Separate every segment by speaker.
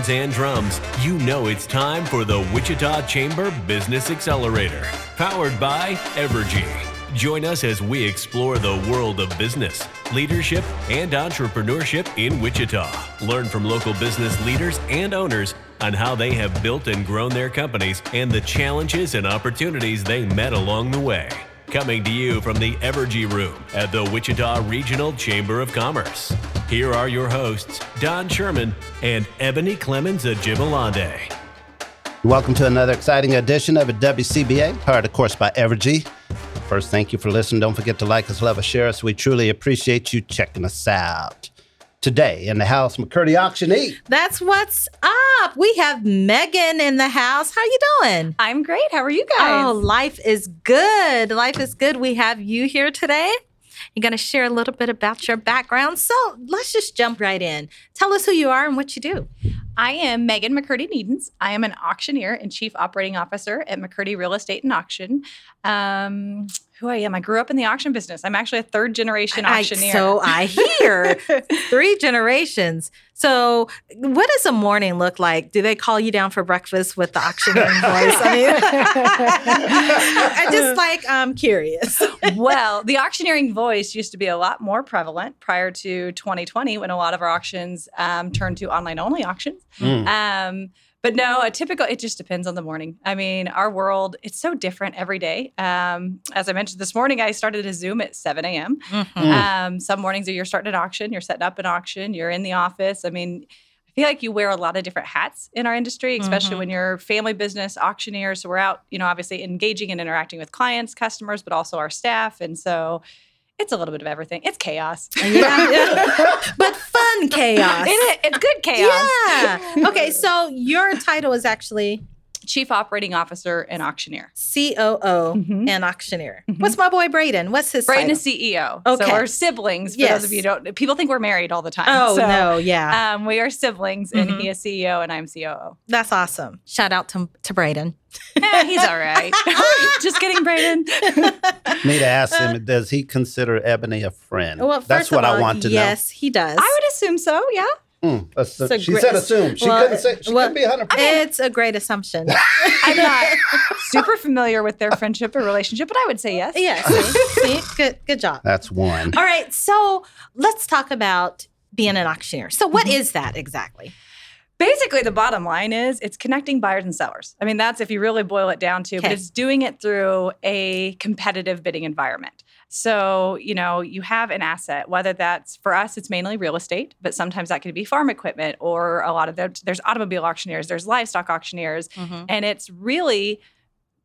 Speaker 1: Horns and drums, you know it's time for the Wichita Chamber Business Accelerator, powered by Evergy. Join us as we explore the world of business, leadership, and entrepreneurship in Wichita. Learn from local business leaders and owners on how they have built and grown their companies and the challenges and opportunities they met along the way. Coming to you from the Evergy Room at the Wichita Regional Chamber of Commerce. Here are your hosts, Don Sherman and Ebony Clemens Ajibalande.
Speaker 2: Welcome to another exciting edition of a WCBA, powered, of course, by Evergy. First, thank you for listening. Don't forget to like us, love us, share us. We truly appreciate you checking us out. Today in the house, McCurdy Auctioneer.
Speaker 3: That's what's up. We have Megan in the house. How you doing?
Speaker 4: I'm great. How are you guys?
Speaker 3: Oh, life is good. Life is good. We have you here today. You're going to share a little bit about your background. So let's just jump right in. Tell us who you are and what you do.
Speaker 4: I am Megan McCurdy Needens. I am an auctioneer and chief operating officer at McCurdy Real Estate and Auction. Um, who I am. I grew up in the auction business. I'm actually a third generation auctioneer.
Speaker 3: I, so I hear three generations. So what does a morning look like? Do they call you down for breakfast with the auctioneer voice? I mean, I just like I'm curious.
Speaker 4: well, the auctioneering voice used to be a lot more prevalent prior to 2020 when a lot of our auctions um, turned to online only auctions. Mm. Um, but no, a typical, it just depends on the morning. I mean, our world, it's so different every day. Um, as I mentioned this morning, I started a Zoom at 7 a.m. Mm-hmm. Um, some mornings you're starting an auction, you're setting up an auction, you're in the office. I mean, I feel like you wear a lot of different hats in our industry, especially mm-hmm. when you're family business auctioneer. So we're out, you know, obviously engaging and interacting with clients, customers, but also our staff. And so it's a little bit of everything. It's chaos.
Speaker 3: Yeah. but fun chaos.
Speaker 4: It, it's good chaos.
Speaker 3: Yeah. Okay, so your title is actually
Speaker 4: Chief Operating Officer and Auctioneer.
Speaker 3: COO mm-hmm. and Auctioneer. Mm-hmm. What's my boy Braden? What's his
Speaker 4: Braden
Speaker 3: title?
Speaker 4: is CEO. Okay. So we're siblings. For
Speaker 3: yes.
Speaker 4: those of you don't, people think we're married all the time.
Speaker 3: Oh,
Speaker 4: so,
Speaker 3: no, yeah.
Speaker 4: Um, we are siblings, mm-hmm. and he is CEO and I'm COO.
Speaker 3: That's awesome. Shout out to, to Braden.
Speaker 4: yeah, he's all right. Just kidding, Braden.
Speaker 2: Need to ask him, does he consider Ebony a friend?
Speaker 3: Well,
Speaker 2: That's what
Speaker 3: all,
Speaker 2: I want to
Speaker 3: yes,
Speaker 2: know.
Speaker 3: Yes, he does.
Speaker 4: I would assume so, yeah.
Speaker 2: Mm, assu- she said assume. She well, couldn't say. She well, couldn't be 100.
Speaker 3: It's a great assumption.
Speaker 4: I'm not super familiar with their friendship or relationship, but I would say yes.
Speaker 3: Yes. See? see? Good. Good job.
Speaker 2: That's one.
Speaker 3: All right. So let's talk about being an auctioneer. So what mm-hmm. is that exactly?
Speaker 4: Basically, the bottom line is it's connecting buyers and sellers. I mean, that's if you really boil it down to, okay. but it's doing it through a competitive bidding environment. So, you know, you have an asset, whether that's for us, it's mainly real estate, but sometimes that could be farm equipment or a lot of the, there's automobile auctioneers, there's livestock auctioneers, mm-hmm. and it's really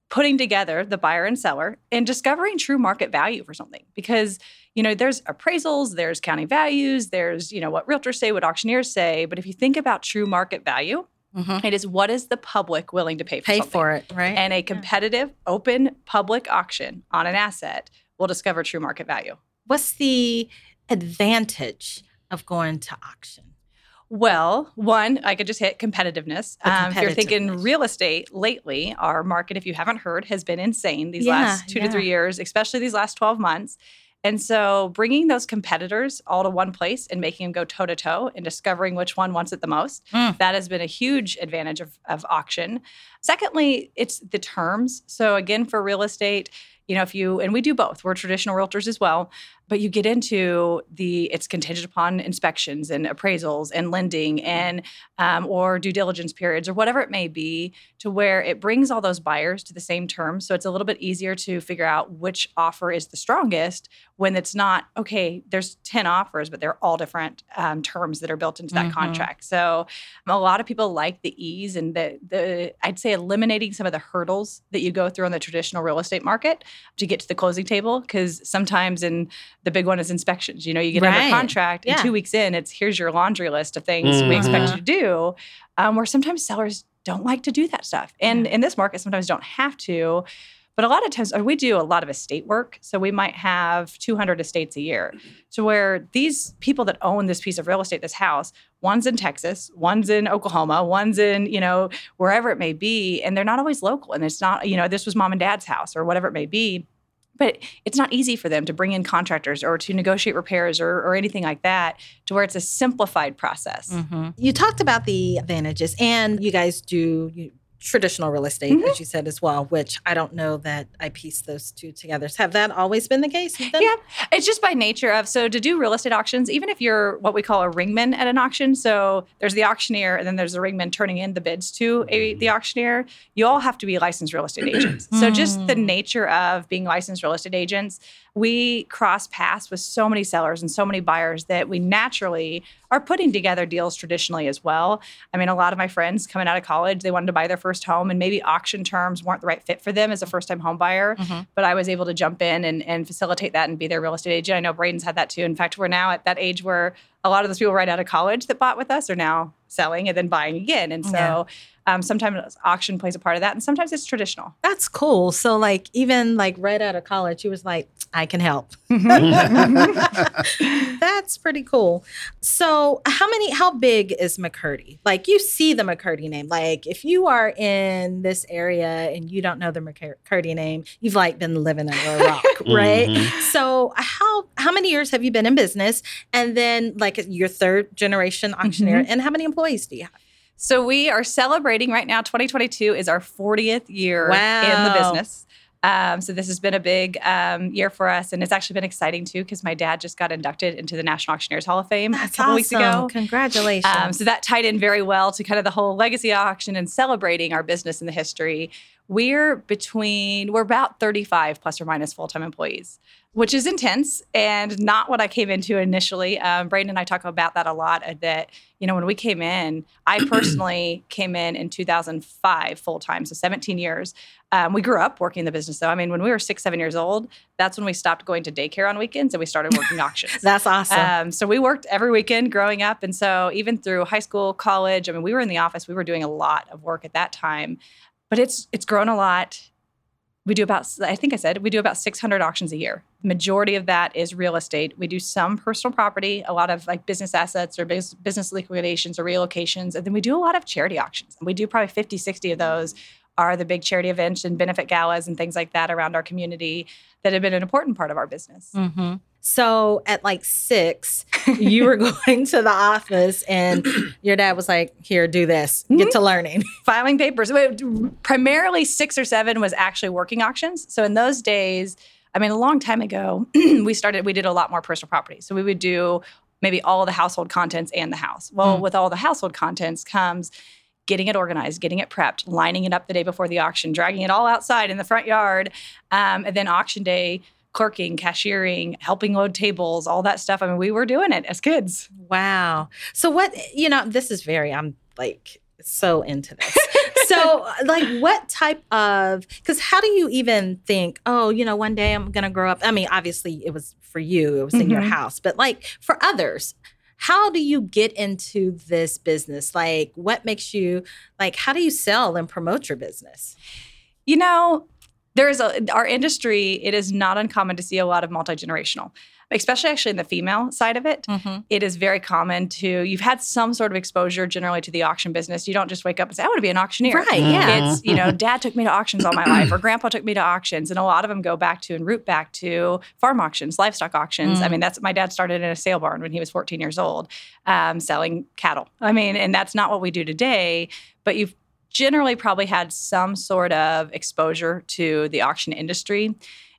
Speaker 4: putting together the buyer and seller and discovering true market value for something because you know there's appraisals there's county values there's you know what realtors say what auctioneers say but if you think about true market value mm-hmm. it is what is the public willing to pay for
Speaker 3: pay
Speaker 4: something.
Speaker 3: for it right
Speaker 4: and a competitive yeah. open public auction on an asset will discover true market value.
Speaker 3: What's the advantage of going to auction?
Speaker 4: Well, one, I could just hit competitiveness. Um, if you're thinking real estate lately, our market, if you haven't heard, has been insane these yeah, last two yeah. to three years, especially these last 12 months. And so bringing those competitors all to one place and making them go toe to toe and discovering which one wants it the most, mm. that has been a huge advantage of, of auction. Secondly, it's the terms. So, again, for real estate, you know, if you, and we do both, we're traditional realtors as well, but you get into the, it's contingent upon inspections and appraisals and lending and, um, or due diligence periods or whatever it may be to where it brings all those buyers to the same terms. So it's a little bit easier to figure out which offer is the strongest when it's not, okay, there's 10 offers, but they're all different um, terms that are built into that mm-hmm. contract. So a lot of people like the ease and the, the, I'd say eliminating some of the hurdles that you go through in the traditional real estate market to get to the closing table because sometimes in the big one is inspections. You know, you get right. under contract, yeah. and two weeks in, it's here's your laundry list of things mm-hmm. we expect you to do. Um, where sometimes sellers don't like to do that stuff, and in this market, sometimes don't have to. But a lot of times, uh, we do a lot of estate work. So we might have 200 estates a year. To where these people that own this piece of real estate, this house, one's in Texas, one's in Oklahoma, one's in, you know, wherever it may be. And they're not always local. And it's not, you know, this was mom and dad's house or whatever it may be. But it's not easy for them to bring in contractors or to negotiate repairs or, or anything like that to where it's a simplified process.
Speaker 3: Mm-hmm. You talked about the advantages, and you guys do you traditional real estate, mm-hmm. as you said as well, which I don't know that I piece those two together. Have that always been the case?
Speaker 4: Yeah, it's just by nature of so to do real estate auctions, even if you're what we call a ringman at an auction, so there's the auctioneer and then there's the ringman turning in the bids to a, the auctioneer, you all have to be licensed real estate agents. so just the mm. nature of being licensed real estate agents we cross paths with so many sellers and so many buyers that we naturally are putting together deals traditionally as well. I mean, a lot of my friends coming out of college, they wanted to buy their first home and maybe auction terms weren't the right fit for them as a first time home buyer. Mm-hmm. But I was able to jump in and, and facilitate that and be their real estate agent. I know Braden's had that too. In fact, we're now at that age where a lot of those people right out of college that bought with us are now selling and then buying again. And so yeah. Um, sometimes auction plays a part of that, and sometimes it's traditional.
Speaker 3: That's cool. So like even like right out of college, he was like, I can help. That's pretty cool. So how many? How big is McCurdy? Like you see the McCurdy name. Like if you are in this area and you don't know the McCurdy name, you've like been living under a rock, right? Mm-hmm. So how how many years have you been in business? And then like your third generation auctioneer, mm-hmm. and how many employees do you have?
Speaker 4: So we are celebrating right now. 2022 is our 40th year wow. in the business. Um, so this has been a big um, year for us, and it's actually been exciting too because my dad just got inducted into the National Auctioneers Hall of Fame
Speaker 3: That's
Speaker 4: a couple
Speaker 3: awesome.
Speaker 4: weeks ago.
Speaker 3: Congratulations! Um,
Speaker 4: so that tied in very well to kind of the whole legacy auction and celebrating our business and the history. We're between we're about 35 plus or minus full time employees which is intense and not what I came into initially. Um, Braden and I talk about that a lot. Uh, that you know, when we came in, I personally came in in 2005 full time, so 17 years. Um, we grew up working in the business, though. I mean, when we were six, seven years old, that's when we stopped going to daycare on weekends and we started working auctions.
Speaker 3: that's awesome. Um,
Speaker 4: so we worked every weekend growing up, and so even through high school, college, I mean, we were in the office. We were doing a lot of work at that time, but it's it's grown a lot. We do about i think i said we do about 600 auctions a year. Majority of that is real estate. We do some personal property a lot of like business assets or business liquidations or relocations and then we do a lot of charity auctions. We do probably 50 60 of those are the big charity events and benefit galas and things like that around our community that have been an important part of our business.
Speaker 3: Mm-hmm. So at like six, you were going to the office and your dad was like, here, do this, get to mm-hmm. learning.
Speaker 4: Filing papers. Primarily six or seven was actually working auctions. So in those days, I mean, a long time ago, we started, we did a lot more personal property. So we would do maybe all the household contents and the house. Well, mm. with all the household contents comes getting it organized, getting it prepped, lining it up the day before the auction, dragging it all outside in the front yard. Um, and then auction day, clerking, cashiering, helping load tables, all that stuff. I mean, we were doing it as kids.
Speaker 3: Wow. So what, you know, this is very, I'm like so into this. so like what type of because how do you even think oh you know one day i'm gonna grow up i mean obviously it was for you it was mm-hmm. in your mm-hmm. house but like for others how do you get into this business like what makes you like how do you sell and promote your business
Speaker 4: you know there's a our industry it is not uncommon to see a lot of multi-generational especially actually in the female side of it. Mm-hmm. it is very common to you've had some sort of exposure generally to the auction business. You don't just wake up and say i want to be an auctioneer.
Speaker 3: Right yeah.
Speaker 4: It's you know dad took me to auctions all my life or grandpa took me to auctions and a lot of them go back to and root back to farm auctions livestock auctions. Mm. i mean that's my dad started in a sale barn when he was 14 years old um, selling cattle. I mean and that's not what we do today but you've generally probably had some sort of exposure to the auction industry.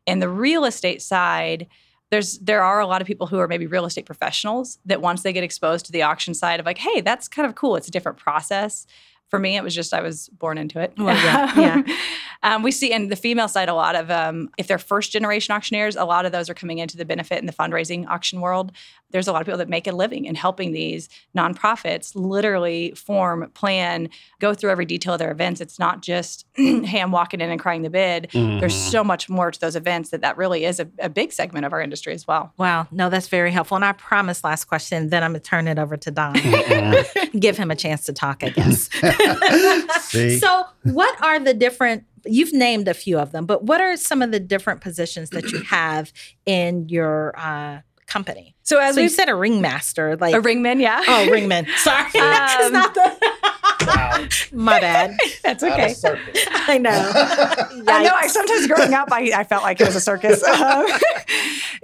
Speaker 4: And the real estate side, there's there are a lot of people who are maybe real estate professionals that once they get exposed to the auction side of like, hey, that's kind of cool. It's a different process. For me, it was just I was born into it.
Speaker 3: Well, yeah, yeah.
Speaker 4: um, we see in the female side a lot of um, if they're first generation auctioneers, a lot of those are coming into the benefit and the fundraising auction world. There's a lot of people that make a living in helping these nonprofits literally form, plan, go through every detail of their events. It's not just hey, I'm walking in and crying the bid. Mm-hmm. There's so much more to those events that that really is a, a big segment of our industry as well.
Speaker 3: Wow, no, that's very helpful. And I promise, last question, then I'm gonna turn it over to Don. Give him a chance to talk, I guess. so, what are the different you've named a few of them, but what are some of the different positions that you have in your uh, company?
Speaker 4: So as
Speaker 3: so you said, a ringmaster, like
Speaker 4: a ringman, yeah.
Speaker 3: Oh, ringman. Sorry, um, it's not the. My bad.
Speaker 4: That's okay.
Speaker 3: I know.
Speaker 4: I know. I sometimes growing up, I, I felt like it was a circus. Um,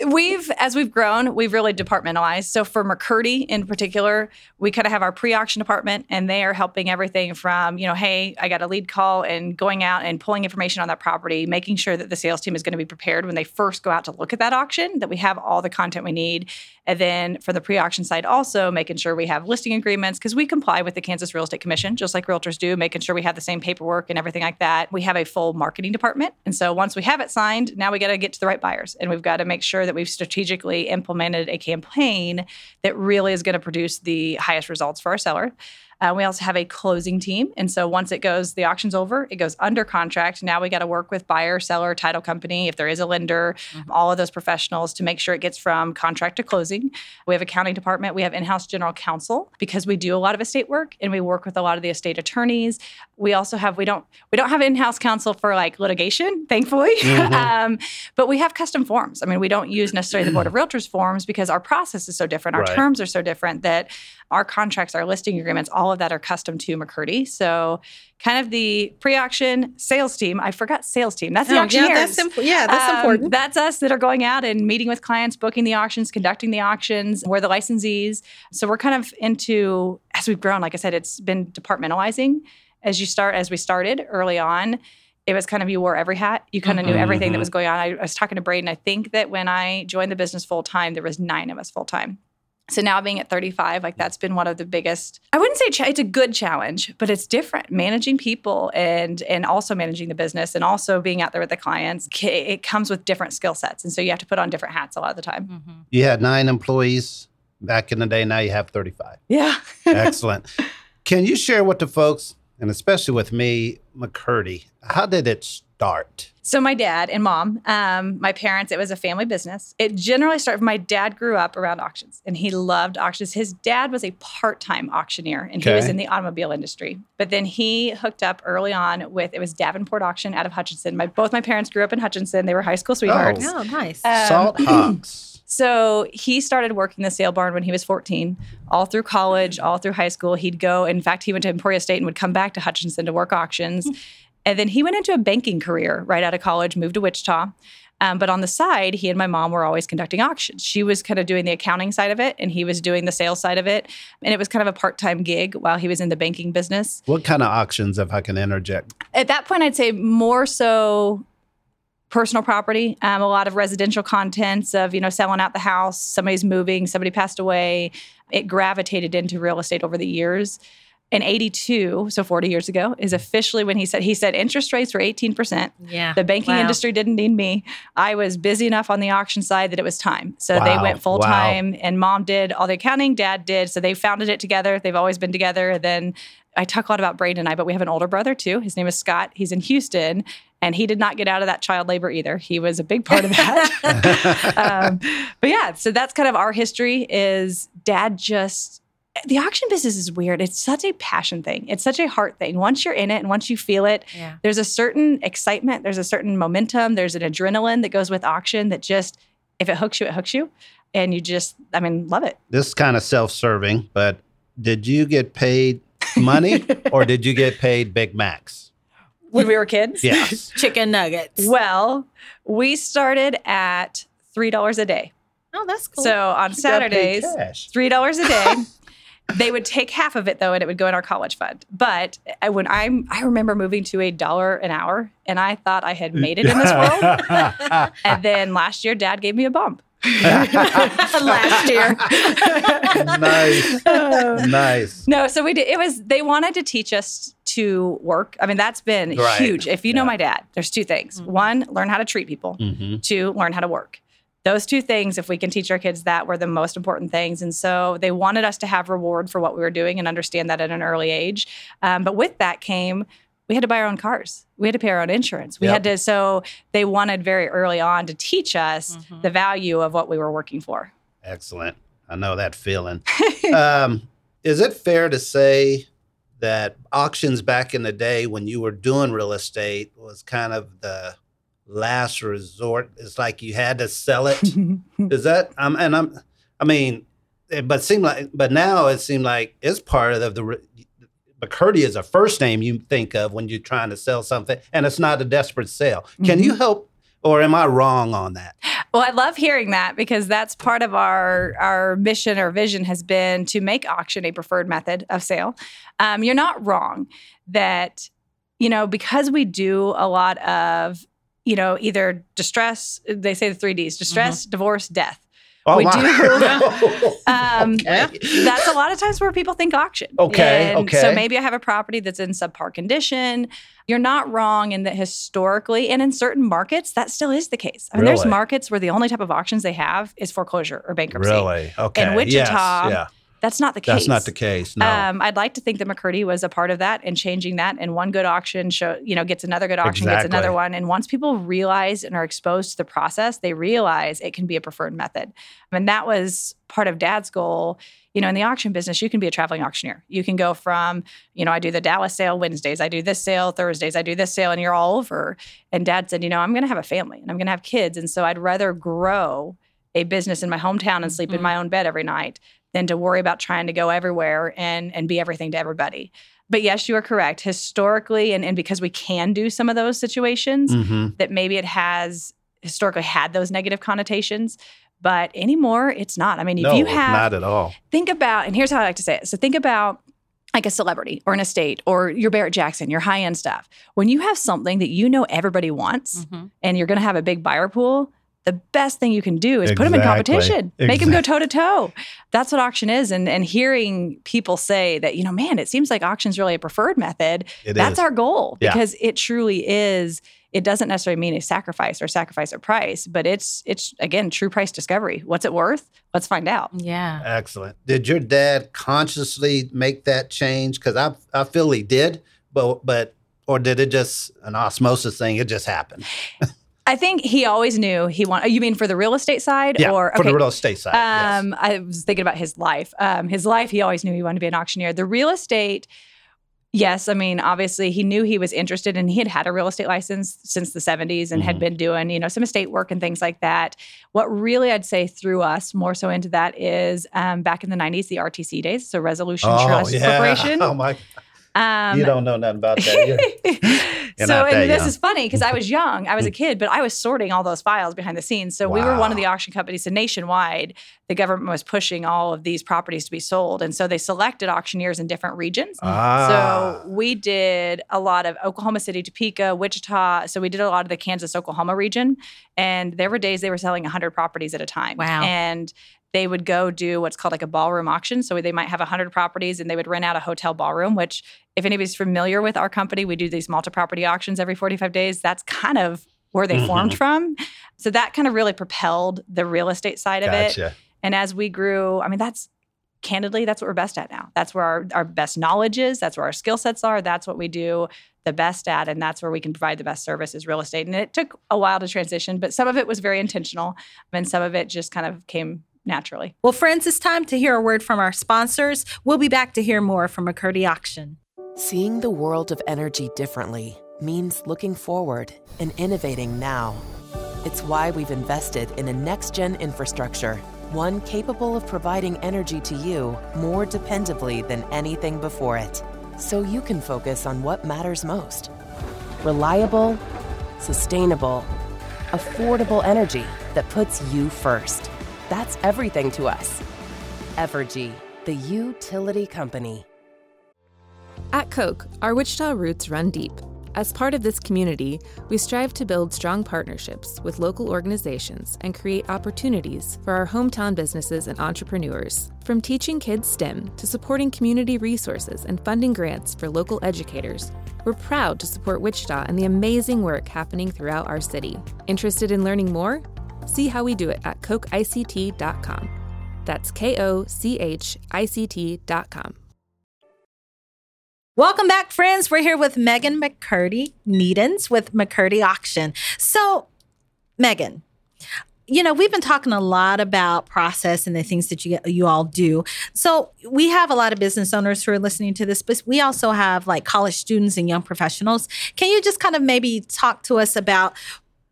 Speaker 4: we've, as we've grown, we've really departmentalized. So for McCurdy in particular, we kind of have our pre-auction department, and they are helping everything from, you know, hey, I got a lead call, and going out and pulling information on that property, making sure that the sales team is going to be prepared when they first go out to look at that auction, that we have all the content we need, and then for the pre-auction side, also making sure we have listing agreements because we comply with the Kansas Real Estate Commission, just like realtors do, making sure we have the same paperwork and everything like that. We have a full marketing department, and so once we have it signed, now we got to get to the right buyers, and we've got to make sure that we've strategically implemented a campaign that really is going to produce the highest results for our seller. Uh, we also have a closing team. And so once it goes, the auction's over, it goes under contract. Now we got to work with buyer, seller, title company, if there is a lender, mm-hmm. all of those professionals to make sure it gets from contract to closing. We have accounting department, we have in-house general counsel because we do a lot of estate work and we work with a lot of the estate attorneys. We also have we don't we don't have in-house counsel for like litigation, thankfully. Mm-hmm. um, but we have custom forms. I mean, we don't use necessarily the Board of Realtors forms because our process is so different, our right. terms are so different that our contracts, our listing agreements, all of that are custom to McCurdy. So kind of the pre-auction sales team. I forgot sales team. That's the oh, auctioneers.
Speaker 3: Yeah, that's, imp- yeah, that's um, important.
Speaker 4: That's us that are going out and meeting with clients, booking the auctions, conducting the auctions. We're the licensees. So we're kind of into as we've grown. Like I said, it's been departmentalizing. As you start, as we started early on, it was kind of you wore every hat. You kind of mm-hmm. knew everything that mm-hmm. was going on. I, I was talking to Braden. I think that when I joined the business full time, there was nine of us full time. So now being at 35, like that's been one of the biggest. I wouldn't say ch- it's a good challenge, but it's different. Managing people and and also managing the business and also being out there with the clients, it comes with different skill sets, and so you have to put on different hats a lot of the time.
Speaker 2: Mm-hmm. You had nine employees back in the day. Now you have 35.
Speaker 4: Yeah.
Speaker 2: Excellent. Can you share with the folks, and especially with me, McCurdy, how did it start?
Speaker 4: So my dad and mom, um, my parents, it was a family business. It generally started. My dad grew up around auctions, and he loved auctions. His dad was a part-time auctioneer, and okay. he was in the automobile industry. But then he hooked up early on with it was Davenport Auction out of Hutchinson. My both my parents grew up in Hutchinson. They were high school sweethearts.
Speaker 3: Oh, oh nice.
Speaker 2: Um, Salt Hawks.
Speaker 4: So he started working the sale barn when he was 14. All through college, all through high school, he'd go. In fact, he went to Emporia State and would come back to Hutchinson to work auctions. And then he went into a banking career right out of college, moved to Wichita. Um, but on the side, he and my mom were always conducting auctions. She was kind of doing the accounting side of it, and he was doing the sales side of it. And it was kind of a part time gig while he was in the banking business.
Speaker 2: What kind of auctions, if I can interject?
Speaker 4: At that point, I'd say more so personal property um, a lot of residential contents of you know selling out the house somebody's moving somebody passed away it gravitated into real estate over the years in 82 so 40 years ago is officially when he said he said interest rates were 18%
Speaker 3: yeah
Speaker 4: the banking wow. industry didn't need me i was busy enough on the auction side that it was time so wow. they went full time wow. and mom did all the accounting dad did so they founded it together they've always been together And then I talk a lot about Braden and I, but we have an older brother too. His name is Scott. He's in Houston, and he did not get out of that child labor either. He was a big part of that. um, but yeah, so that's kind of our history. Is Dad just the auction business is weird. It's such a passion thing. It's such a heart thing. Once you're in it and once you feel it, yeah. there's a certain excitement, there's a certain momentum, there's an adrenaline that goes with auction that just, if it hooks you, it hooks you. And you just, I mean, love it.
Speaker 2: This is kind of self serving, but did you get paid money or did you get paid Big Macs?
Speaker 4: When we were kids?
Speaker 2: Yes.
Speaker 3: Chicken nuggets.
Speaker 4: Well, we started at $3 a day.
Speaker 3: Oh, that's cool.
Speaker 4: So on Saturdays, $3 a day. they would take half of it though, and it would go in our college fund. But uh, when I'm, I remember moving to a dollar an hour, and I thought I had made it in this world. and then last year, Dad gave me a bump.
Speaker 3: last year.
Speaker 2: nice, nice.
Speaker 4: No, so we did. It was they wanted to teach us to work. I mean, that's been right. huge. If you yeah. know my dad, there's two things: mm-hmm. one, learn how to treat people; mm-hmm. two, learn how to work. Those two things, if we can teach our kids that, were the most important things. And so they wanted us to have reward for what we were doing and understand that at an early age. Um, but with that came we had to buy our own cars. We had to pay our own insurance. We yep. had to, so they wanted very early on to teach us mm-hmm. the value of what we were working for.
Speaker 2: Excellent. I know that feeling. um, is it fair to say that auctions back in the day when you were doing real estate was kind of the last resort? It's like you had to sell it. is that, um, and I'm, I mean, but seemed like, but now it seemed like it's part of the, McCurdy is a first name you think of when you're trying to sell something, and it's not a desperate sale. Can mm-hmm. you help, or am I wrong on that?
Speaker 4: Well, I love hearing that because that's part of our our mission or vision has been to make auction a preferred method of sale. Um, you're not wrong that you know because we do a lot of you know either distress. They say the three Ds: distress, mm-hmm. divorce, death. Oh, we my. do. um, okay. That's a lot of times where people think auction.
Speaker 2: Okay. And okay.
Speaker 4: So maybe I have a property that's in subpar condition. You're not wrong in that historically and in certain markets, that still is the case. I mean, really? there's markets where the only type of auctions they have is foreclosure or bankruptcy.
Speaker 2: Really? Okay.
Speaker 4: In Wichita, yes. yeah. That's not the case.
Speaker 2: That's not the case. No. Um,
Speaker 4: I'd like to think that McCurdy was a part of that and changing that. And one good auction show, you know, gets another good auction, exactly. gets another one. And once people realize and are exposed to the process, they realize it can be a preferred method. And that was part of Dad's goal. You know, in the auction business, you can be a traveling auctioneer. You can go from, you know, I do the Dallas sale Wednesdays, I do this sale Thursdays, I do this sale, and you're all over. And Dad said, you know, I'm going to have a family and I'm going to have kids, and so I'd rather grow a business in my hometown and sleep mm-hmm. in my own bed every night than to worry about trying to go everywhere and and be everything to everybody. But yes, you are correct. Historically, and, and because we can do some of those situations, mm-hmm. that maybe it has historically had those negative connotations. But anymore, it's not. I mean, if
Speaker 2: no,
Speaker 4: you have
Speaker 2: not at all.
Speaker 4: Think about, and here's how I like to say it. So think about like a celebrity or an estate or your Barrett Jackson, your high end stuff. When you have something that you know everybody wants mm-hmm. and you're going to have a big buyer pool, the best thing you can do is exactly. put them in competition, exactly. make them go toe to toe. That's what auction is. And and hearing people say that, you know, man, it seems like auction's really a preferred method. It that's is. our goal yeah. because it truly is. It doesn't necessarily mean a sacrifice or sacrifice a price, but it's it's again true price discovery. What's it worth? Let's find out.
Speaker 3: Yeah.
Speaker 2: Excellent. Did your dad consciously make that change? Because I I feel he did, but but or did it just an osmosis thing? It just happened.
Speaker 4: I think he always knew he wanted. You mean for the real estate side,
Speaker 2: yeah,
Speaker 4: or
Speaker 2: for the real estate side?
Speaker 4: Um, yes. I was thinking about his life. Um, his life, he always knew he wanted to be an auctioneer. The real estate, yes. I mean, obviously, he knew he was interested, and he had had a real estate license since the '70s, and mm-hmm. had been doing, you know, some estate work and things like that. What really, I'd say, threw us more so into that is um, back in the '90s, the RTC days, so Resolution oh, Trust yeah. Corporation.
Speaker 2: Oh my. Um, you don't know nothing about that.
Speaker 4: so, and this young. is funny because I was young, I was a mm. kid, but I was sorting all those files behind the scenes. So wow. we were one of the auction companies. So nationwide, the government was pushing all of these properties to be sold, and so they selected auctioneers in different regions. Ah. So we did a lot of Oklahoma City, Topeka, Wichita. So we did a lot of the Kansas, Oklahoma region, and there were days they were selling 100 properties at a time.
Speaker 3: Wow!
Speaker 4: And they would go do what's called like a ballroom auction. So they might have 100 properties and they would rent out a hotel ballroom, which, if anybody's familiar with our company, we do these multi property auctions every 45 days. That's kind of where they mm-hmm. formed from. So that kind of really propelled the real estate side gotcha. of it. And as we grew, I mean, that's candidly, that's what we're best at now. That's where our, our best knowledge is. That's where our skill sets are. That's what we do the best at. And that's where we can provide the best service is real estate. And it took a while to transition, but some of it was very intentional. And some of it just kind of came naturally.
Speaker 3: Well, friends, it's time to hear a word from our sponsors. We'll be back to hear more from McCurdy Auction.
Speaker 5: Seeing the world of energy differently means looking forward and innovating now. It's why we've invested in a next gen infrastructure, one capable of providing energy to you more dependably than anything before it, so you can focus on what matters most reliable, sustainable, affordable energy that puts you first. That's everything to us. Evergy, the utility company.
Speaker 6: At Koch, our Wichita roots run deep. As part of this community, we strive to build strong partnerships with local organizations and create opportunities for our hometown businesses and entrepreneurs. From teaching kids STEM to supporting community resources and funding grants for local educators, we're proud to support Wichita and the amazing work happening throughout our city. Interested in learning more? See how we do it at kochict.com. That's K O C H I C T.com.
Speaker 3: Welcome back, friends. We're here with Megan McCurdy Needens with McCurdy Auction. So, Megan, you know, we've been talking a lot about process and the things that you you all do. So we have a lot of business owners who are listening to this, but we also have like college students and young professionals. Can you just kind of maybe talk to us about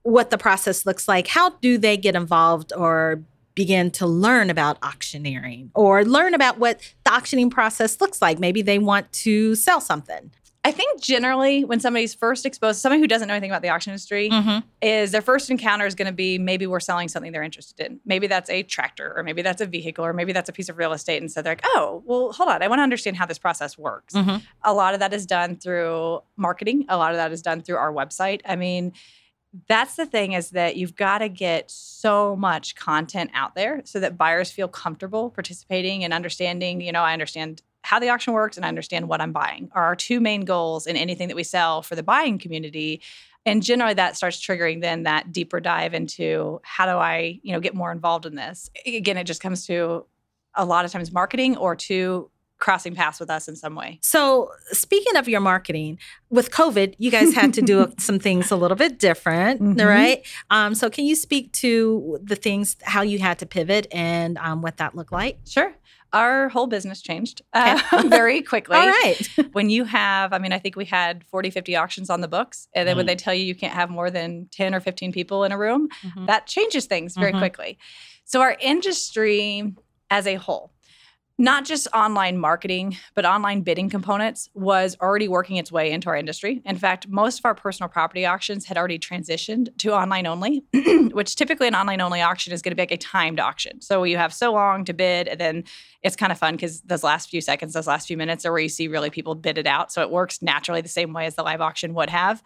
Speaker 3: what the process looks like? How do they get involved or begin to learn about auctioneering or learn about what the auctioning process looks like. Maybe they want to sell something.
Speaker 4: I think generally when somebody's first exposed, somebody who doesn't know anything about the auction industry, mm-hmm. is their first encounter is going to be maybe we're selling something they're interested in. Maybe that's a tractor, or maybe that's a vehicle, or maybe that's a piece of real estate. And so they're like, oh, well, hold on, I want to understand how this process works. Mm-hmm. A lot of that is done through marketing. A lot of that is done through our website. I mean, that's the thing is that you've got to get so much content out there so that buyers feel comfortable participating and understanding you know i understand how the auction works and i understand what i'm buying are our two main goals in anything that we sell for the buying community. And generally that starts triggering then that deeper dive into how do i you know get more involved in this. Again it just comes to a lot of times marketing or to crossing paths with us in some way.
Speaker 3: So, speaking of your marketing, with COVID, you guys had to do some things a little bit different, mm-hmm. right? Um, so, can you speak to the things, how you had to pivot and um, what that looked like?
Speaker 4: Sure. Our whole business changed uh, very quickly.
Speaker 3: All right.
Speaker 4: when you have, I mean, I think we had 40, 50 auctions on the books. And then mm-hmm. when they tell you you can't have more than 10 or 15 people in a room, mm-hmm. that changes things very mm-hmm. quickly. So, our industry as a whole, not just online marketing, but online bidding components was already working its way into our industry. In fact, most of our personal property auctions had already transitioned to online only, which typically an online only auction is going to be like a timed auction. So you have so long to bid, and then it's kind of fun because those last few seconds, those last few minutes are where you see really people bid it out. So it works naturally the same way as the live auction would have.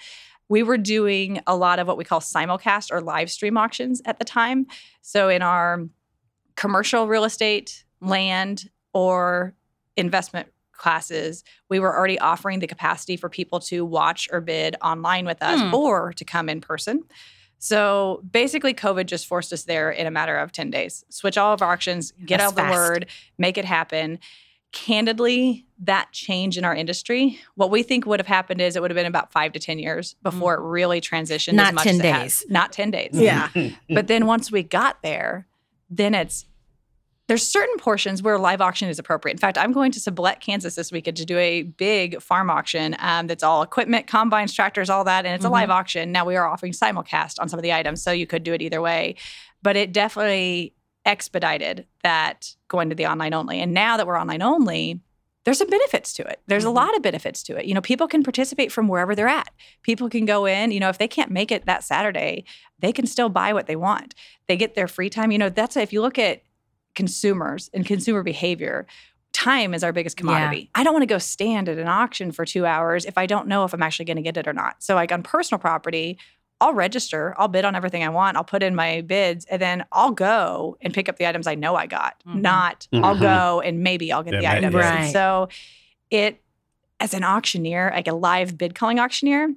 Speaker 4: We were doing a lot of what we call simulcast or live stream auctions at the time. So in our commercial real estate, land, or investment classes, we were already offering the capacity for people to watch or bid online with us hmm. or to come in person. So basically, COVID just forced us there in a matter of 10 days. Switch all of our auctions, get That's out fast. the word, make it happen. Candidly, that change in our industry, what we think would have happened is it would have been about five to 10 years before mm. it really transitioned
Speaker 3: Not
Speaker 4: as much
Speaker 3: 10
Speaker 4: as
Speaker 3: days.
Speaker 4: Not 10 days.
Speaker 3: Yeah.
Speaker 4: but then once we got there, then it's there's certain portions where live auction is appropriate. In fact, I'm going to Sublette, Kansas this weekend to do a big farm auction um, that's all equipment, combines, tractors, all that, and it's mm-hmm. a live mm-hmm. auction. Now we are offering simulcast on some of the items, so you could do it either way. But it definitely expedited that going to the online only. And now that we're online only, there's some benefits to it. There's mm-hmm. a lot of benefits to it. You know, people can participate from wherever they're at. People can go in, you know, if they can't make it that Saturday, they can still buy what they want. They get their free time. You know, that's if you look at consumers and consumer behavior, time is our biggest commodity. Yeah. I don't want to go stand at an auction for two hours if I don't know if I'm actually going to get it or not. So, like on personal property, I'll register, I'll bid on everything I want, I'll put in my bids, and then I'll go and pick up the items I know I got. Mm-hmm. Not mm-hmm. I'll go and maybe I'll get yeah, the items. Right. So, it as an auctioneer, like a live bid calling auctioneer,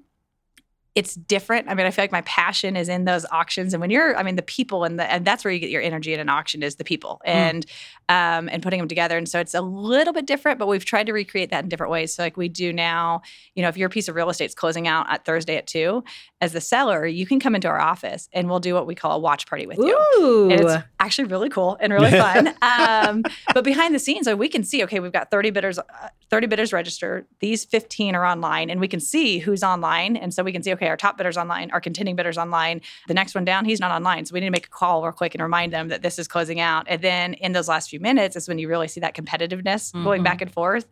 Speaker 4: it's different. I mean, I feel like my passion is in those auctions, and when you're, I mean, the people and the and that's where you get your energy in an auction is the people mm. and um, and putting them together. And so it's a little bit different, but we've tried to recreate that in different ways. So like we do now, you know, if your piece of real estate's closing out at Thursday at two, as the seller, you can come into our office and we'll do what we call a watch party with you.
Speaker 3: Ooh.
Speaker 4: And it's actually really cool and really fun. um, but behind the scenes, so we can see, okay, we've got 30 bidders, uh, 30 bidders registered. These 15 are online, and we can see who's online. And so we can see, okay, our top bidders online, our contending bidders online. The next one down, he's not online. So we need to make a call real quick and remind them that this is closing out. And then in those last few minutes is when you really see that competitiveness mm-hmm. going back and forth.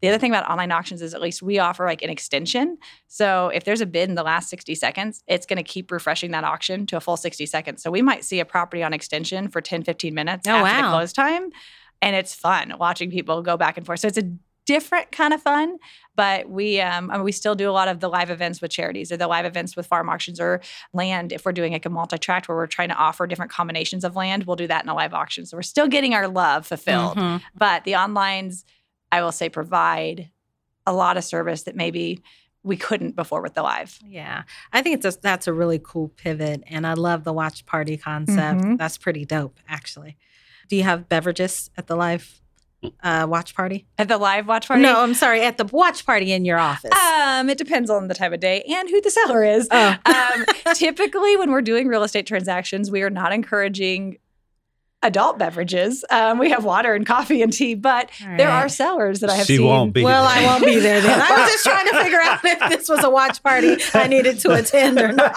Speaker 4: The other thing about online auctions is at least we offer like an extension. So if there's a bid in the last 60 seconds, it's going to keep refreshing that auction to a full 60 seconds. So we might see a property on extension for 10, 15 minutes
Speaker 3: oh,
Speaker 4: after
Speaker 3: wow.
Speaker 4: the close time. And it's fun watching people go back and forth. So it's a different kind of fun. But we um, I mean, we still do a lot of the live events with charities or the live events with farm auctions or land. If we're doing like a multi-tract where we're trying to offer different combinations of land, we'll do that in a live auction. So we're still getting our love fulfilled. Mm-hmm. But the onlines, I will say, provide a lot of service that maybe we couldn't before with the live.
Speaker 3: Yeah. I think it's a, that's a really cool pivot. And I love the watch party concept. Mm-hmm. That's pretty dope, actually. Do you have beverages at the live uh, watch party?
Speaker 4: At the live watch party?
Speaker 3: No, I'm sorry, at the watch party in your office.
Speaker 4: Um, it depends on the time of day and who the seller is. Oh. um, typically, when we're doing real estate transactions, we are not encouraging adult beverages. Um, we have water and coffee and tea, but right. there are sellers that I have
Speaker 2: she
Speaker 4: seen.
Speaker 2: Won't be
Speaker 3: well, there. I won't be there then. I was just trying to figure out if this was a watch party I needed to attend or not.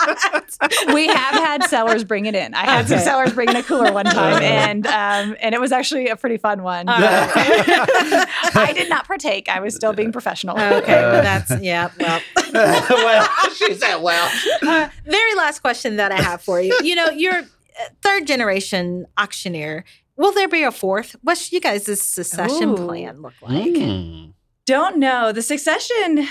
Speaker 4: we have had sellers bring it in. I had okay. some sellers bring in a cooler one time, and um, and it was actually a pretty fun one. I did not partake. I was still being professional.
Speaker 3: Okay, well, that's yeah. Well,
Speaker 2: well, she said, well.
Speaker 3: Uh, very last question that I have for you. You know, you're third generation auctioneer. Will there be a fourth? What's you guys' succession Ooh. plan look like? Mm.
Speaker 4: Don't know. The succession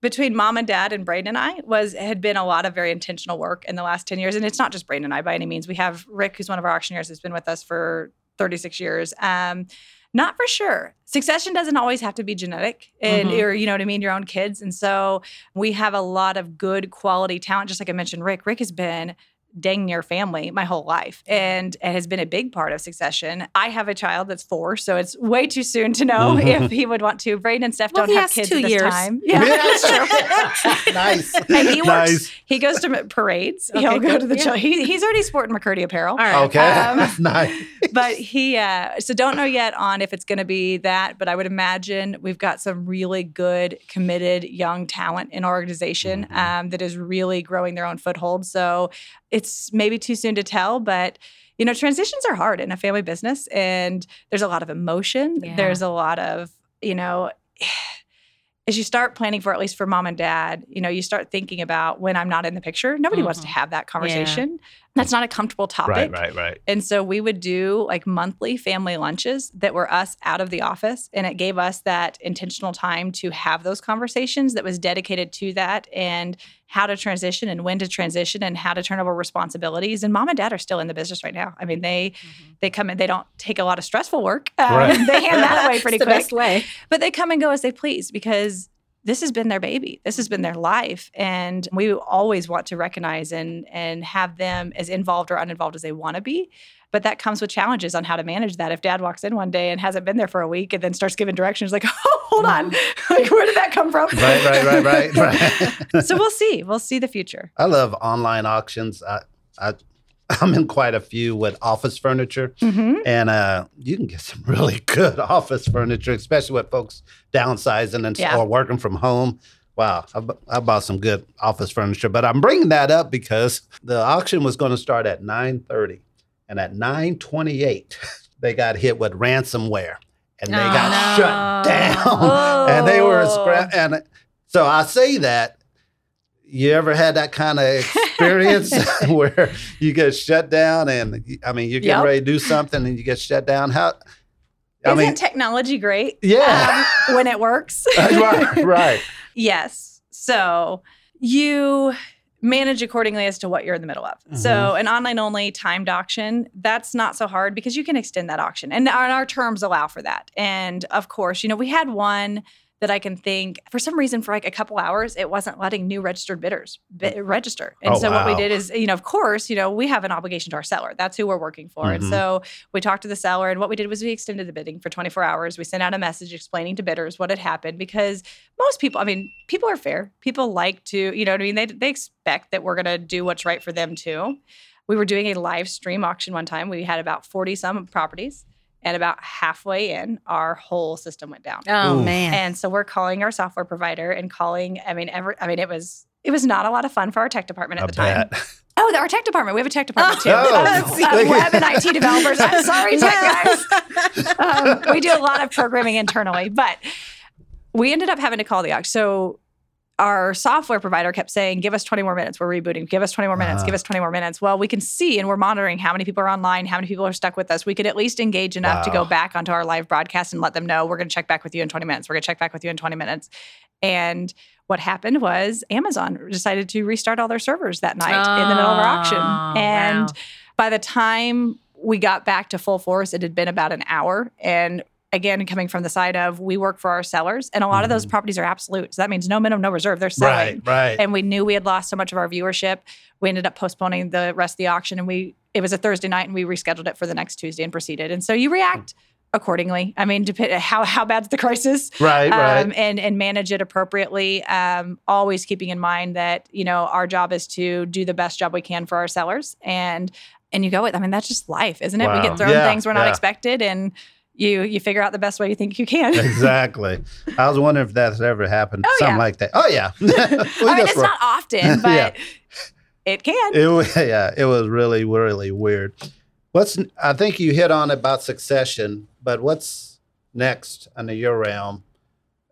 Speaker 4: between mom and dad and Braden and I was had been a lot of very intentional work in the last 10 years. And it's not just Braden and I by any means. We have Rick, who's one of our auctioneers, who's been with us for 36 years. Um, not for sure. Succession doesn't always have to be genetic and mm-hmm. or you know what I mean, your own kids. And so we have a lot of good quality talent. Just like I mentioned, Rick. Rick has been dang near family my whole life and it has been a big part of succession. I have a child that's four, so it's way too soon to know mm-hmm. if he would want to. Braden and Steph well, don't have kids two this years. time.
Speaker 2: Yeah, that's true. nice.
Speaker 4: And he works, nice. he goes to parades. Okay, He'll go to the yeah. he, he's already sporting McCurdy apparel.
Speaker 2: All right. Okay. Um, nice.
Speaker 4: But he uh, so don't know yet on if it's gonna be that, but I would imagine we've got some really good, committed young talent in our organization mm-hmm. um, that is really growing their own foothold. So it's maybe too soon to tell, but you know, transitions are hard in a family business and there's a lot of emotion. Yeah. There's a lot of, you know, as you start planning for at least for mom and dad, you know, you start thinking about when I'm not in the picture. Nobody mm-hmm. wants to mm-hmm. have that conversation. Yeah. That's not a comfortable topic.
Speaker 2: Right, right, right.
Speaker 4: And so we would do like monthly family lunches that were us out of the office. And it gave us that intentional time to have those conversations that was dedicated to that and how to transition and when to transition and how to turn over responsibilities. And mom and dad are still in the business right now. I mean, they mm-hmm. they come in, they don't take a lot of stressful work. Um, right. they hand that away pretty quick.
Speaker 3: way.
Speaker 4: But they come and go as they please because this has been their baby. This has been their life. And we always want to recognize and and have them as involved or uninvolved as they want to be. But that comes with challenges on how to manage that. If dad walks in one day and hasn't been there for a week and then starts giving directions like, oh, hold on. like, where did that come from?
Speaker 2: Right, right, right, right,
Speaker 4: right. so we'll see. We'll see the future.
Speaker 2: I love online auctions. I, I I'm in quite a few with office furniture, mm-hmm. and uh, you can get some really good office furniture, especially with folks downsizing and yeah. or working from home. Wow, I, I, bought some good office furniture, but I'm bringing that up because the auction was going to start at 9:30, and at 9:28 they got hit with ransomware, and they oh, got no. shut down, oh. and they were scra- and so I say that you ever had that kind of experience where you get shut down and I mean you're getting yep. ready to do something and you get shut down? How
Speaker 4: I Isn't mean, technology great?
Speaker 2: Yeah.
Speaker 4: Um, when it works.
Speaker 2: right, right.
Speaker 4: yes. So you manage accordingly as to what you're in the middle of. Mm-hmm. So an online only timed auction, that's not so hard because you can extend that auction. And our, our terms allow for that. And of course, you know, we had one that I can think for some reason for like a couple hours it wasn't letting new registered bidders register. And
Speaker 2: oh,
Speaker 4: so
Speaker 2: wow.
Speaker 4: what we did is you know of course you know we have an obligation to our seller. That's who we're working for. Mm-hmm. And so we talked to the seller and what we did was we extended the bidding for 24 hours. We sent out a message explaining to bidders what had happened because most people I mean people are fair. People like to you know what I mean they they expect that we're going to do what's right for them too. We were doing a live stream auction one time. We had about 40 some properties and about halfway in, our whole system went down.
Speaker 3: Oh Ooh. man!
Speaker 4: And so we're calling our software provider and calling. I mean, every. I mean, it was it was not a lot of fun for our tech department at I the bet. time. Oh, our tech department. We have a tech department too. Oh, uh, web and IT developers. I'm sorry, tech guys. Um, we do a lot of programming internally, but we ended up having to call the auction. So our software provider kept saying, give us 20 more minutes. We're rebooting. Give us 20 more minutes. Uh-huh. Give us 20 more minutes. Well, we can see and we're monitoring how many people are online, how many people are stuck with us. We could at least engage enough wow. to go back onto our live broadcast and let them know we're going to check back with you in 20 minutes. We're going to check back with you in 20 minutes. And what happened was Amazon decided to restart all their servers that night oh, in the middle of our auction. And wow. by the time we got back to full force, it had been about an hour. And again coming from the side of we work for our sellers and a lot mm-hmm. of those mm-hmm. properties are absolute. So that means no minimum no reserve. They're selling.
Speaker 2: Right, right.
Speaker 4: And we knew we had lost so much of our viewership. We ended up postponing the rest of the auction and we it was a thursday night and we rescheduled it for the next tuesday and proceeded. And so you react accordingly. I mean depend how how bad's the crisis?
Speaker 2: Right um, right.
Speaker 4: and and manage it appropriately. Um, always keeping in mind that you know our job is to do the best job we can for our sellers and and you go with i mean that's just life isn't it? Wow. we get thrown yeah, things we're not yeah. expected and you you figure out the best way you think you can.
Speaker 2: exactly. I was wondering if that's ever happened. Oh, Something yeah. like that. Oh yeah. I
Speaker 4: mean, it's not often, but yeah. it can.
Speaker 2: It, yeah, it was really really weird. What's I think you hit on about succession, but what's next under your realm,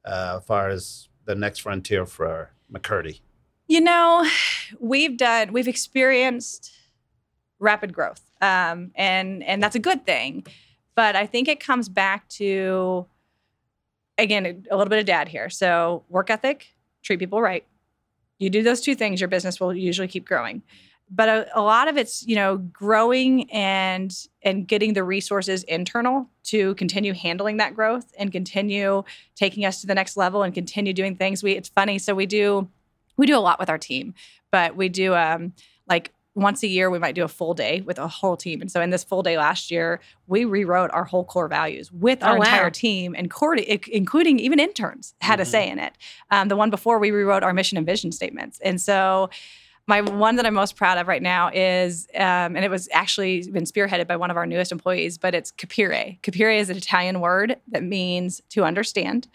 Speaker 2: uh, as far as the next frontier for McCurdy?
Speaker 4: You know, we've done we've experienced rapid growth, um, and and that's a good thing but I think it comes back to, again, a little bit of dad here. So, work ethic, treat people right. You do those two things, your business will usually keep growing. But a, a lot of it's, you know, growing and and getting the resources internal to continue handling that growth and continue taking us to the next level and continue doing things. We it's funny, so we do we do a lot with our team, but we do um like once a year we might do a full day with a whole team and so in this full day last year we rewrote our whole core values with our oh, entire wow. team and core, including even interns had mm-hmm. a say in it um, the one before we rewrote our mission and vision statements and so my one that I'm most proud of right now is, um, and it was actually been spearheaded by one of our newest employees, but it's capire. Capire is an Italian word that means to understand.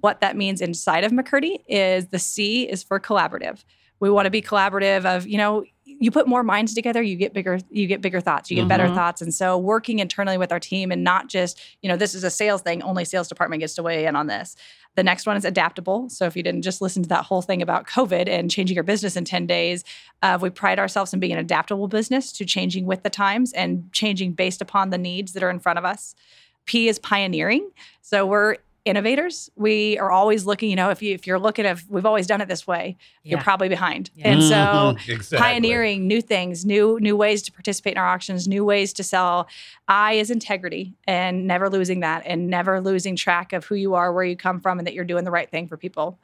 Speaker 4: What that means inside of McCurdy is the C is for collaborative. We want to be collaborative of, you know, you put more minds together you get bigger you get bigger thoughts you get mm-hmm. better thoughts. And so working internally with our team and not just you know this is a sales thing only sales department gets to weigh in on this. The next one is adaptable. So if you didn't just listen to that whole thing about covid and changing your business in 10 days uh, we pride ourselves in being an adaptable business to changing with the times and changing based upon the needs that are in front of us. P is pioneering. So we're innovators. We are always looking, you know, if you if you're looking at we've always done it this way, yeah. you're probably behind. Yeah. And so mm-hmm. exactly. pioneering new things, new new ways to participate in our auctions, new ways to sell. I is integrity and never losing that and never losing track of who you are, where you come from and that you're doing the right thing for people.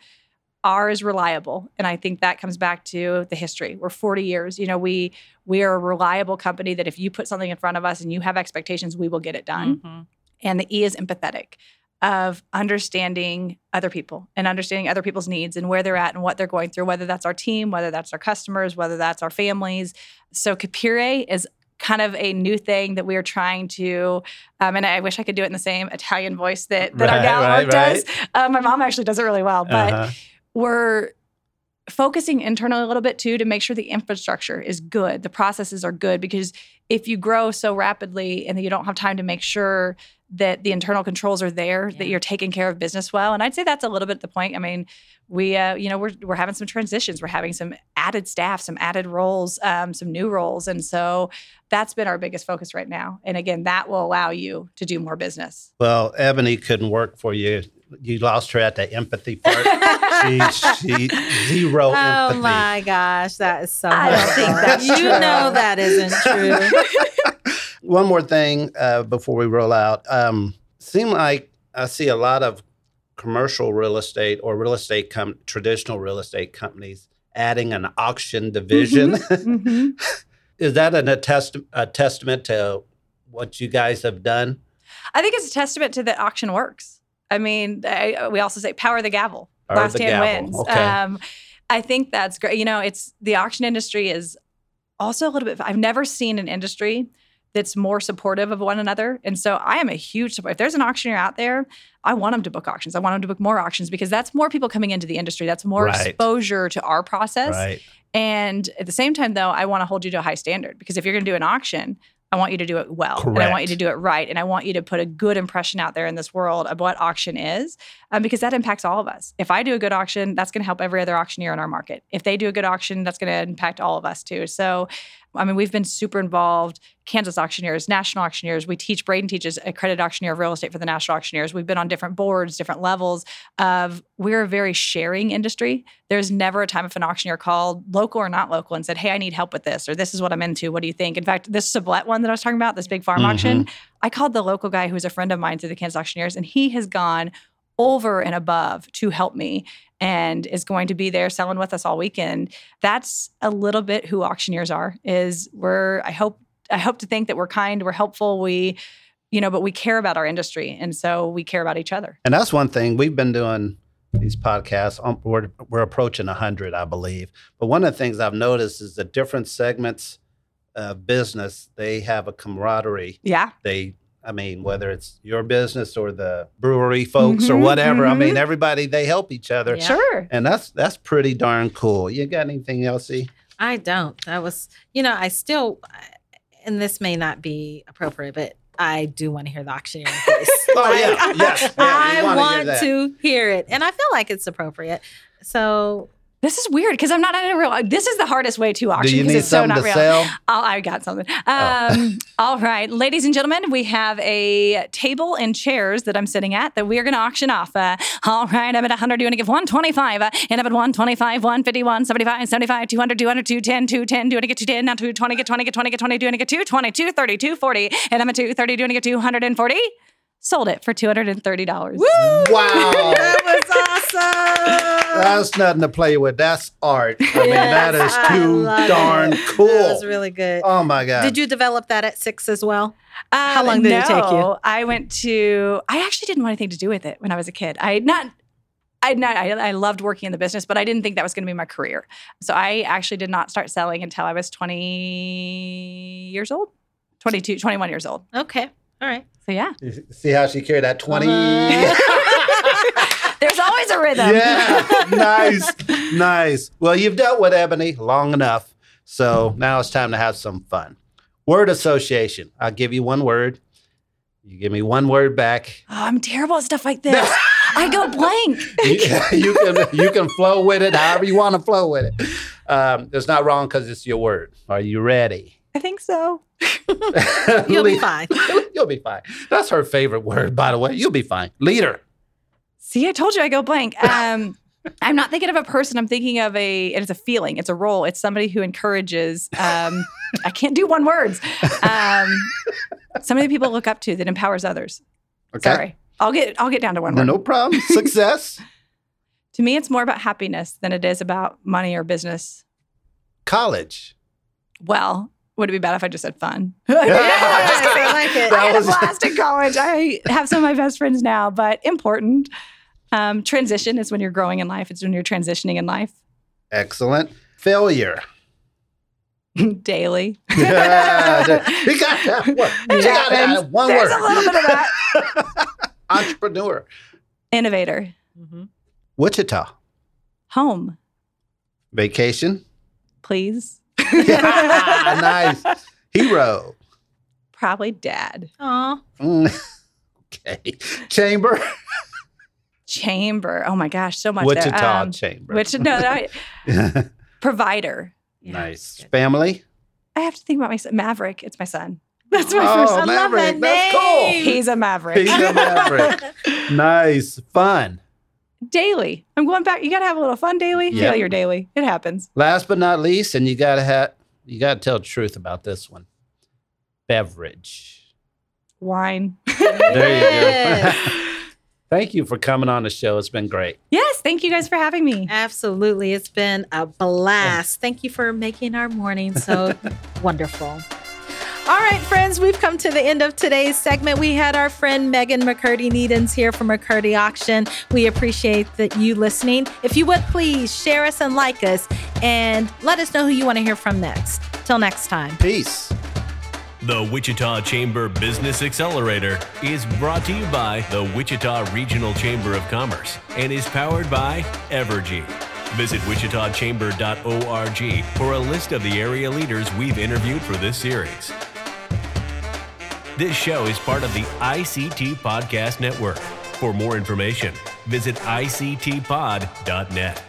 Speaker 4: R is reliable, and I think that comes back to the history. We're 40 years. You know, we we are a reliable company that if you put something in front of us and you have expectations, we will get it done. Mm-hmm. And the E is empathetic of understanding other people and understanding other people's needs and where they're at and what they're going through, whether that's our team, whether that's our customers, whether that's our families. So Capire is kind of a new thing that we are trying to um, and i wish i could do it in the same italian voice that, that right, our gal right, does right. Um, my mom actually does it really well but uh-huh. we're focusing internally a little bit too to make sure the infrastructure is good the processes are good because if you grow so rapidly and you don't have time to make sure that the internal controls are there, yeah. that you're taking care of business well. And I'd say that's a little bit the point. I mean, we, uh, you know, we're, we're having some transitions. We're having some added staff, some added roles, um, some new roles. And so that's been our biggest focus right now. And again, that will allow you to do more business.
Speaker 2: Well, Ebony couldn't work for you. You lost her at the empathy part. she, she zero oh empathy.
Speaker 3: Oh my gosh, that is so. I don't think that's you true. know that isn't true.
Speaker 2: One more thing uh, before we roll out. Um, seem like I see a lot of commercial real estate or real estate com- traditional real estate companies adding an auction division. Mm-hmm. Mm-hmm. Is that an attest- a testament to what you guys have done?
Speaker 4: I think it's a testament to that auction works. I mean, I, we also say power the gavel. Power Last the hand gavel. wins. Okay. Um, I think that's great. You know, it's the auction industry is also a little bit. I've never seen an industry that's more supportive of one another. And so I am a huge supporter. If there's an auctioneer out there, I want them to book auctions. I want them to book more auctions because that's more people coming into the industry. That's more right. exposure to our process.
Speaker 2: Right.
Speaker 4: And at the same time, though, I want to hold you to a high standard because if you're going to do an auction, I want you to do it well. Correct. And I want you to do it right. And I want you to put a good impression out there in this world of what auction is, um, because that impacts all of us. If I do a good auction, that's going to help every other auctioneer in our market. If they do a good auction, that's going to impact all of us too. So I mean, we've been super involved. Kansas auctioneers, national auctioneers. We teach, Braden teaches accredited auctioneer of real estate for the national auctioneers. We've been on different boards, different levels of, we're a very sharing industry. There's never a time if an auctioneer called, local or not local, and said, hey, I need help with this, or this is what I'm into. What do you think? In fact, this Sublette one that I was talking about, this big farm mm-hmm. auction, I called the local guy who's a friend of mine through the Kansas auctioneers, and he has gone over and above to help me and is going to be there selling with us all weekend. That's a little bit who auctioneers are. Is we're I hope I hope to think that we're kind, we're helpful, we you know, but we care about our industry and so we care about each other.
Speaker 2: And that's one thing we've been doing these podcasts. Um, we're, we're approaching 100, I believe. But one of the things I've noticed is the different segments of business, they have a camaraderie.
Speaker 4: Yeah.
Speaker 2: They I mean, whether it's your business or the brewery folks mm-hmm, or whatever. Mm-hmm. I mean, mm-hmm. everybody they help each other.
Speaker 4: Yeah. Sure.
Speaker 2: And that's that's pretty darn cool. You got anything else?
Speaker 3: I don't. I was, you know, I still, and this may not be appropriate, but I do want to hear the auctioneer voice.
Speaker 2: oh like, yeah, yes. Yeah,
Speaker 3: I want to hear it, and I feel like it's appropriate. So
Speaker 4: this is weird because I'm not in a real. This is the hardest way to auction because it's so not real. Sell? Oh, I got something. Oh. Um, oh. all right, ladies and gentlemen, we have a table and chairs that I'm sitting at that we are going to auction off. Uh, all right, I'm at 100. You want to give 125? Uh, and I'm at 125, 150, 175, 75, 200, 200, 210, 210. Do you want to get 210? Now 220, get 20, get 20, get 20. Do you want to get 220, 230, 240? And I'm at 230. Do you want to get 240? Sold it for $230.
Speaker 2: Woo! Wow.
Speaker 3: that was awesome.
Speaker 2: That's nothing to play with. That's art. I mean, yes, that is too darn it. cool. That
Speaker 3: was really good.
Speaker 2: Oh my God.
Speaker 3: Did you develop that at six as well? Um, How long did no, it take you?
Speaker 4: I went to, I actually didn't want anything to do with it when I was a kid. I not, I not, I, I loved working in the business, but I didn't think that was going to be my career. So I actually did not start selling until I was 20 years old, 22, 21 years old.
Speaker 3: Okay. All right.
Speaker 4: So yeah.
Speaker 2: You see how she carried that 20? Uh-huh.
Speaker 4: There's always a rhythm.
Speaker 2: Yeah. nice. Nice. Well, you've dealt with Ebony long enough. So now it's time to have some fun. Word association. I'll give you one word. You give me one word back.
Speaker 4: Oh, I'm terrible at stuff like this. I go blank.
Speaker 2: you, you, can you can flow with it however you want to flow with it. Um, it's not wrong because it's your word. Are you ready?
Speaker 4: I think so.
Speaker 3: You'll be fine.
Speaker 2: You'll be fine. That's her favorite word, by the way. You'll be fine. Leader.
Speaker 4: See, I told you I go blank. Um, I'm not thinking of a person. I'm thinking of a. It's a feeling. It's a role. It's somebody who encourages. Um, I can't do one words. Um, somebody people look up to that empowers others. Okay. Sorry, I'll get. I'll get down to one
Speaker 2: no,
Speaker 4: word.
Speaker 2: No problem. Success.
Speaker 4: to me, it's more about happiness than it is about money or business.
Speaker 2: College.
Speaker 4: Well, would it be bad if I just said fun? yeah, I like it. I had a blast in college. I have some of my best friends now, but important. Um, transition is when you're growing in life. It's when you're transitioning in life.
Speaker 2: Excellent. Failure.
Speaker 4: Daily.
Speaker 2: yeah, he got that one. He got that one
Speaker 4: There's
Speaker 2: word.
Speaker 4: a little bit of that.
Speaker 2: Entrepreneur.
Speaker 4: Innovator.
Speaker 2: Mm-hmm. Wichita.
Speaker 4: Home.
Speaker 2: Vacation.
Speaker 4: Please.
Speaker 2: nice. Hero.
Speaker 4: Probably dad.
Speaker 3: Aw.
Speaker 2: okay. Chamber.
Speaker 4: Chamber. Oh my gosh, so much.
Speaker 2: Wichita um, Chamber.
Speaker 4: Which no, that, provider.
Speaker 2: Yeah, nice. Family.
Speaker 4: I have to think about my son. Maverick. It's my son. That's
Speaker 2: my oh, first. I Maverick. love that That's cool.
Speaker 4: He's a Maverick.
Speaker 2: He's a Maverick. nice. Fun
Speaker 4: daily. I'm going back. You got to have a little fun daily. Yep. Feel your daily. It happens.
Speaker 2: Last but not least, and you got to have you got to tell the truth about this one. Beverage.
Speaker 4: Wine.
Speaker 2: there you go. Thank you for coming on the show. It's been great.
Speaker 4: Yes, thank you guys for having me.
Speaker 3: Absolutely. It's been a blast. Thank you for making our morning so wonderful. All right, friends, we've come to the end of today's segment. We had our friend Megan McCurdy Needens here from McCurdy Auction. We appreciate that you listening. If you would please share us and like us and let us know who you want to hear from next. Till next time.
Speaker 2: Peace.
Speaker 1: The Wichita Chamber Business Accelerator is brought to you by the Wichita Regional Chamber of Commerce and is powered by Evergy. Visit wichitachamber.org for a list of the area leaders we've interviewed for this series. This show is part of the ICT Podcast Network. For more information, visit ICTPod.net.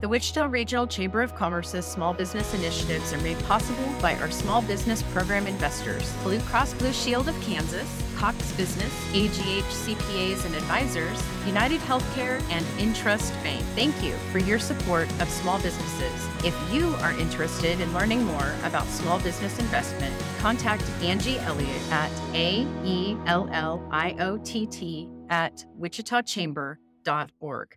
Speaker 7: The Wichita Regional Chamber of Commerce's small business initiatives are made possible by our small business program investors, Blue Cross Blue Shield of Kansas, Cox Business, AGH CPAs and Advisors, United Healthcare, and Intrust Bank. Thank you for your support of small businesses. If you are interested in learning more about small business investment, contact Angie Elliott at A E L L I O T T at wichitachamber.org.